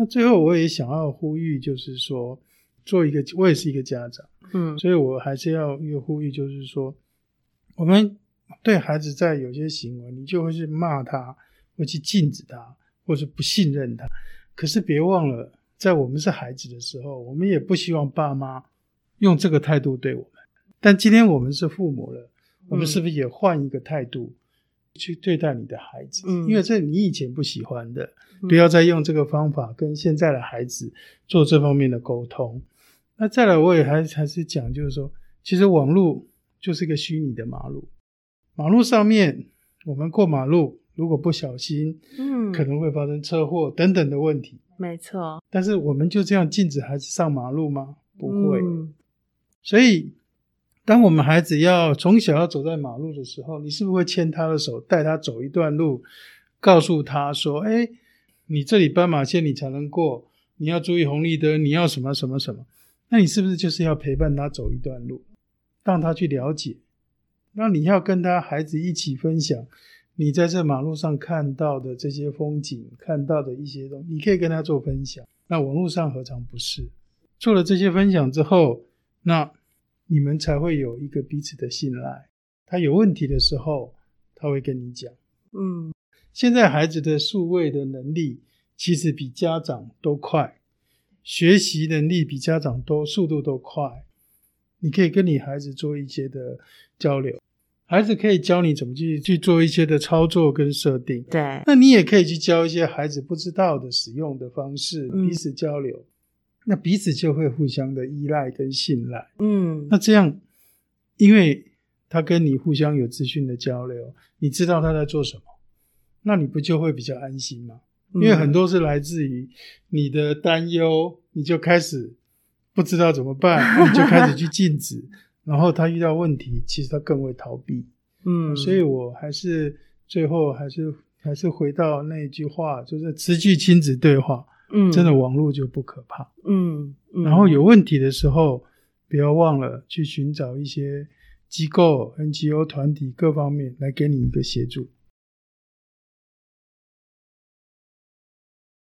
那最后我也想要呼吁，就是说，做一个我也是一个家长，嗯所以我还是要一个呼吁，就是说，我们对孩子在有些行为，你就会去骂他，会去禁止他，或是不信任他。可是别忘了，在我们是孩子的时候，我们也不希望爸妈用这个态度对我们。但今天我们是父母了，我们是不是也换一个态度去对待你的孩子？嗯因为这你以前不喜欢的，不要再用这个方法跟现在的孩子做这方面的沟通。那再来，我也还还是讲，就是说，其实网络就是一个虚拟的马路，马路上面我们过马路，如果不小心，嗯，可能会发生车祸等等的问题。没错，但是我们就这样禁止孩子上马路吗？不会。嗯所以，当我们孩子要从小要走在马路的时候，你是不是会牵他的手，带他走一段路，告诉他说：“哎，你这里斑马线你才能过，你要注意红绿灯，你要什么什么什么。”那你是不是就是要陪伴他走一段路，让他去了解？那你要跟他孩子一起分享你在这马路上看到的这些风景，看到的一些东西，你可以跟他做分享。那网络上何尝不是？做了这些分享之后，那你们才会有一个彼此的信赖。他有问题的时候，他会跟你讲。嗯现在孩子的数位的能力其实比家长都快，学习能力比家长都速度都快。你可以跟你孩子做一些的交流，孩子可以教你怎么去去做一些的操作跟设定。对，那你也可以去教一些孩子不知道的使用的方式，嗯彼此交流。那彼此就会互相的依赖跟信赖。嗯那这样，因为他跟你互相有资讯的交流，你知道他在做什么，那你不就会比较安心吗？因为很多是来自于你的担忧，你就开始不知道怎么办，你就开始去 禁止，然后他遇到问题，其实他更会逃避。嗯，所以我还是最后还是还是回到那一句话，就是持续亲子对话，嗯真的网络就不可怕。嗯，嗯然后有问题的时候，不要忘了去寻找一些机构、NGO 团体各方面来给你一个协助。